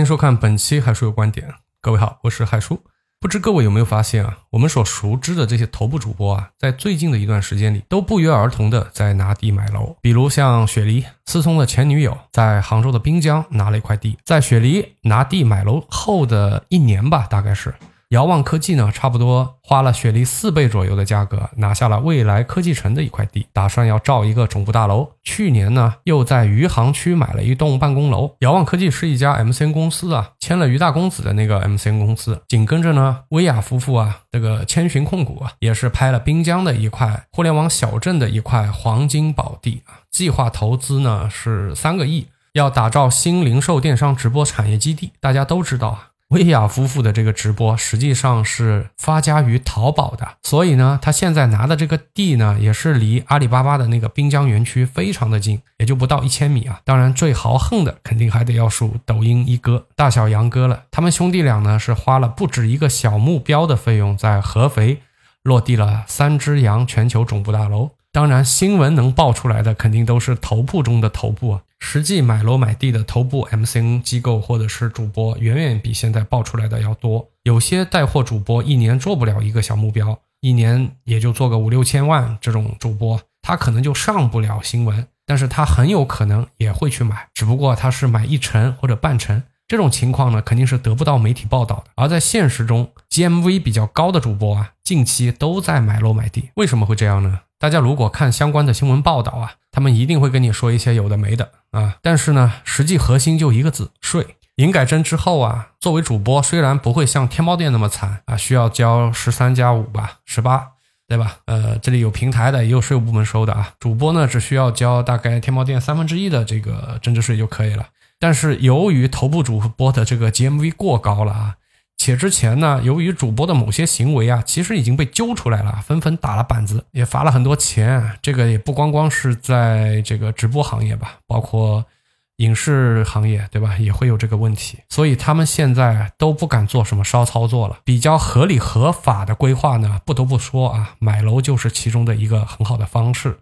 欢迎收看本期海叔有观点。各位好，我是海叔。不知各位有没有发现啊，我们所熟知的这些头部主播啊，在最近的一段时间里，都不约而同的在拿地买楼。比如像雪梨思聪的前女友，在杭州的滨江拿了一块地，在雪梨拿地买楼后的一年吧，大概是。遥望科技呢，差不多花了雪梨四倍左右的价格拿下了未来科技城的一块地，打算要造一个总部大楼。去年呢，又在余杭区买了一栋办公楼。遥望科技是一家 MCN 公司啊，签了于大公子的那个 MCN 公司。紧跟着呢，薇娅夫妇啊，这个千寻控股啊，也是拍了滨江的一块互联网小镇的一块黄金宝地啊，计划投资呢是三个亿，要打造新零售电商直播产业基地。大家都知道啊。薇娅夫妇的这个直播实际上是发家于淘宝的，所以呢，他现在拿的这个地呢，也是离阿里巴巴的那个滨江园区非常的近，也就不到一千米啊。当然，最豪横的肯定还得要数抖音一哥大小杨哥了。他们兄弟俩呢，是花了不止一个小目标的费用，在合肥落地了三只羊全球总部大楼。当然，新闻能爆出来的肯定都是头部中的头部啊！实际买楼买地的头部 MCN 机构或者是主播，远远比现在爆出来的要多。有些带货主播一年做不了一个小目标，一年也就做个五六千万，这种主播他可能就上不了新闻，但是他很有可能也会去买，只不过他是买一成或者半成。这种情况呢，肯定是得不到媒体报道的。而在现实中，GMV 比较高的主播啊，近期都在买楼买地，为什么会这样呢？大家如果看相关的新闻报道啊，他们一定会跟你说一些有的没的啊。但是呢，实际核心就一个字：税。营改增之后啊，作为主播，虽然不会像天猫店那么惨啊，需要交十三加五吧，十八，对吧？呃，这里有平台的，也有税务部门收的啊。主播呢，只需要交大概天猫店三分之一的这个增值税就可以了。但是由于头部主播的这个 GMV 过高了啊。且之前呢，由于主播的某些行为啊，其实已经被揪出来了，纷纷打了板子，也罚了很多钱。这个也不光光是在这个直播行业吧，包括影视行业，对吧？也会有这个问题。所以他们现在都不敢做什么骚操作了。比较合理合法的规划呢，不得不说啊，买楼就是其中的一个很好的方式。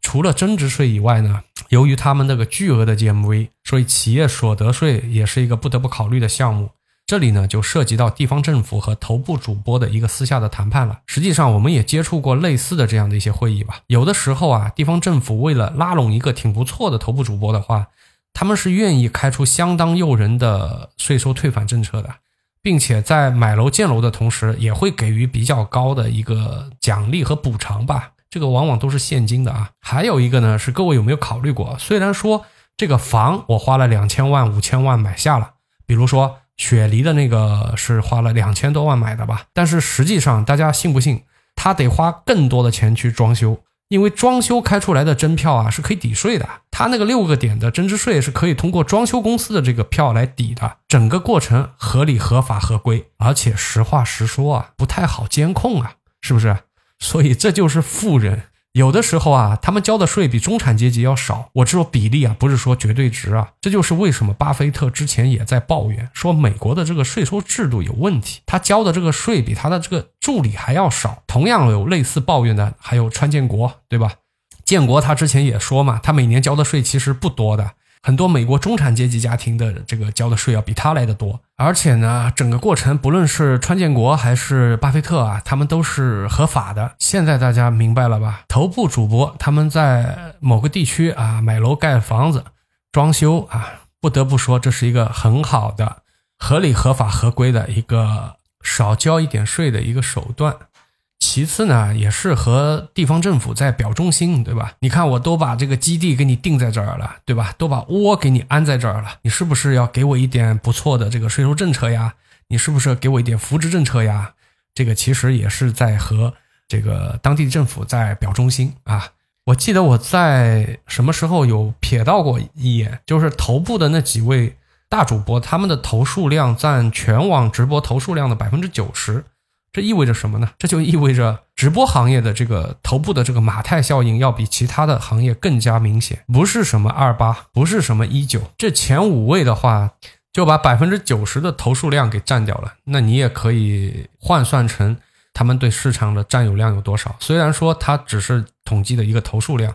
除了增值税以外呢，由于他们那个巨额的 GMV，所以企业所得税也是一个不得不考虑的项目。这里呢，就涉及到地方政府和头部主播的一个私下的谈判了。实际上，我们也接触过类似的这样的一些会议吧。有的时候啊，地方政府为了拉拢一个挺不错的头部主播的话，他们是愿意开出相当诱人的税收退返政策的，并且在买楼建楼的同时，也会给予比较高的一个奖励和补偿吧。这个往往都是现金的啊。还有一个呢，是各位有没有考虑过？虽然说这个房我花了两千万、五千万买下了，比如说。雪梨的那个是花了两千多万买的吧？但是实际上，大家信不信，他得花更多的钱去装修，因为装修开出来的真票啊是可以抵税的。他那个六个点的增值税是可以通过装修公司的这个票来抵的，整个过程合理、合法、合规，而且实话实说啊，不太好监控啊，是不是？所以这就是富人。有的时候啊，他们交的税比中产阶级要少。我这说比例啊，不是说绝对值啊。这就是为什么巴菲特之前也在抱怨，说美国的这个税收制度有问题，他交的这个税比他的这个助理还要少。同样有类似抱怨的还有川建国，对吧？建国他之前也说嘛，他每年交的税其实不多的。很多美国中产阶级家庭的这个交的税要比他来的多，而且呢，整个过程不论是川建国还是巴菲特啊，他们都是合法的。现在大家明白了吧？头部主播他们在某个地区啊买楼盖房子、装修啊，不得不说这是一个很好的、合理、合法、合规的一个少交一点税的一个手段。其次呢，也是和地方政府在表忠心，对吧？你看，我都把这个基地给你定在这儿了，对吧？都把窝给你安在这儿了，你是不是要给我一点不错的这个税收政策呀？你是不是给我一点扶持政策呀？这个其实也是在和这个当地政府在表忠心啊。我记得我在什么时候有瞥到过一眼，就是头部的那几位大主播，他们的投数量占全网直播投数量的百分之九十。这意味着什么呢？这就意味着直播行业的这个头部的这个马太效应要比其他的行业更加明显。不是什么二八，不是什么一九，这前五位的话就把百分之九十的投数量给占掉了。那你也可以换算成他们对市场的占有量有多少。虽然说它只是统计的一个投数量，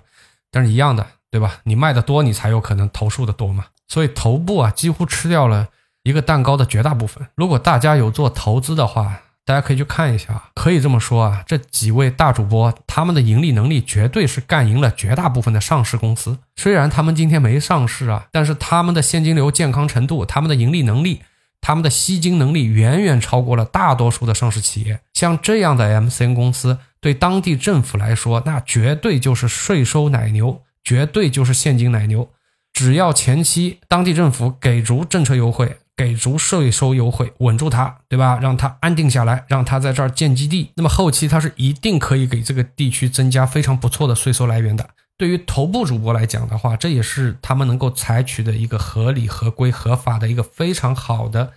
但是一样的，对吧？你卖的多，你才有可能投数的多嘛。所以头部啊，几乎吃掉了。一个蛋糕的绝大部分。如果大家有做投资的话，大家可以去看一下。可以这么说啊，这几位大主播他们的盈利能力绝对是干赢了绝大部分的上市公司。虽然他们今天没上市啊，但是他们的现金流健康程度、他们的盈利能力、他们的吸金能力远远超过了大多数的上市企业。像这样的 MCN 公司，对当地政府来说，那绝对就是税收奶牛，绝对就是现金奶牛。只要前期当地政府给足政策优惠，给足税收优惠，稳住他，对吧？让他安定下来，让他在这儿建基地，那么后期他是一定可以给这个地区增加非常不错的税收来源的。对于头部主播来讲的话，这也是他们能够采取的一个合理、合规、合法的一个非常好的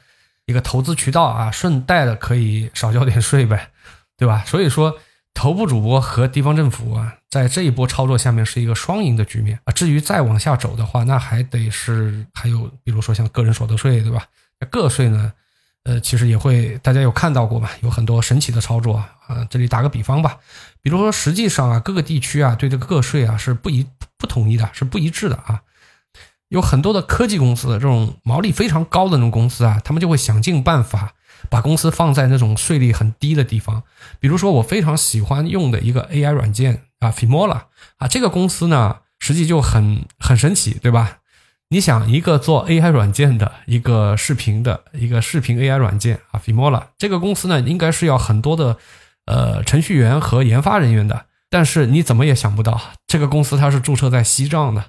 一个投资渠道啊，顺带的可以少交点税呗，对吧？所以说。头部主播和地方政府啊，在这一波操作下面是一个双赢的局面啊。至于再往下走的话，那还得是还有，比如说像个人所得税，对吧？个税呢，呃，其实也会大家有看到过吧？有很多神奇的操作啊。这里打个比方吧，比如说实际上啊，各个地区啊对这个个税啊是不一不统一的，是不一致的啊。有很多的科技公司，这种毛利非常高的那种公司啊，他们就会想尽办法。把公司放在那种税率很低的地方，比如说我非常喜欢用的一个 AI 软件啊，Fimola 啊，这个公司呢，实际就很很神奇，对吧？你想一个做 AI 软件的一个视频的一个视频 AI 软件啊，Fimola 这个公司呢，应该是要很多的呃程序员和研发人员的，但是你怎么也想不到，这个公司它是注册在西藏的。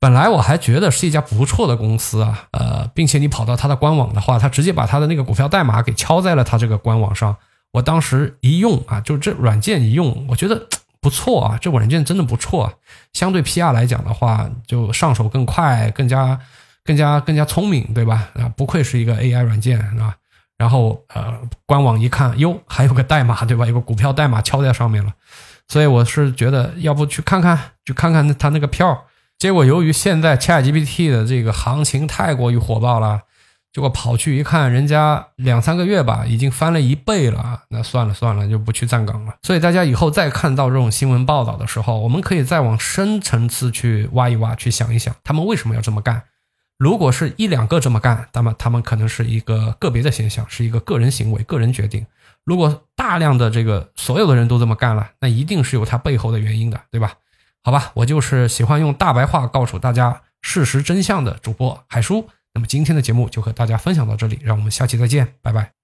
本来我还觉得是一家不错的公司啊，呃，并且你跑到它的官网的话，它直接把它的那个股票代码给敲在了它这个官网上。我当时一用啊，就这软件一用，我觉得不错啊，这软件真的不错啊。相对 PR 来讲的话，就上手更快，更加更加更加聪明，对吧？啊，不愧是一个 AI 软件啊。然后呃，官网一看，哟，还有个代码，对吧？有个股票代码敲在上面了，所以我是觉得，要不去看看，去看看它那个票。结果由于现在 ChatGPT 的这个行情太过于火爆了，结果跑去一看，人家两三个月吧，已经翻了一倍了。那算了算了，就不去站岗了。所以大家以后再看到这种新闻报道的时候，我们可以再往深层次去挖一挖，去想一想，他们为什么要这么干？如果是一两个这么干，那么他们可能是一个个别的现象，是一个个人行为、个人决定。如果大量的这个所有的人都这么干了，那一定是有它背后的原因的，对吧？好吧，我就是喜欢用大白话告诉大家事实真相的主播海叔。那么今天的节目就和大家分享到这里，让我们下期再见，拜拜。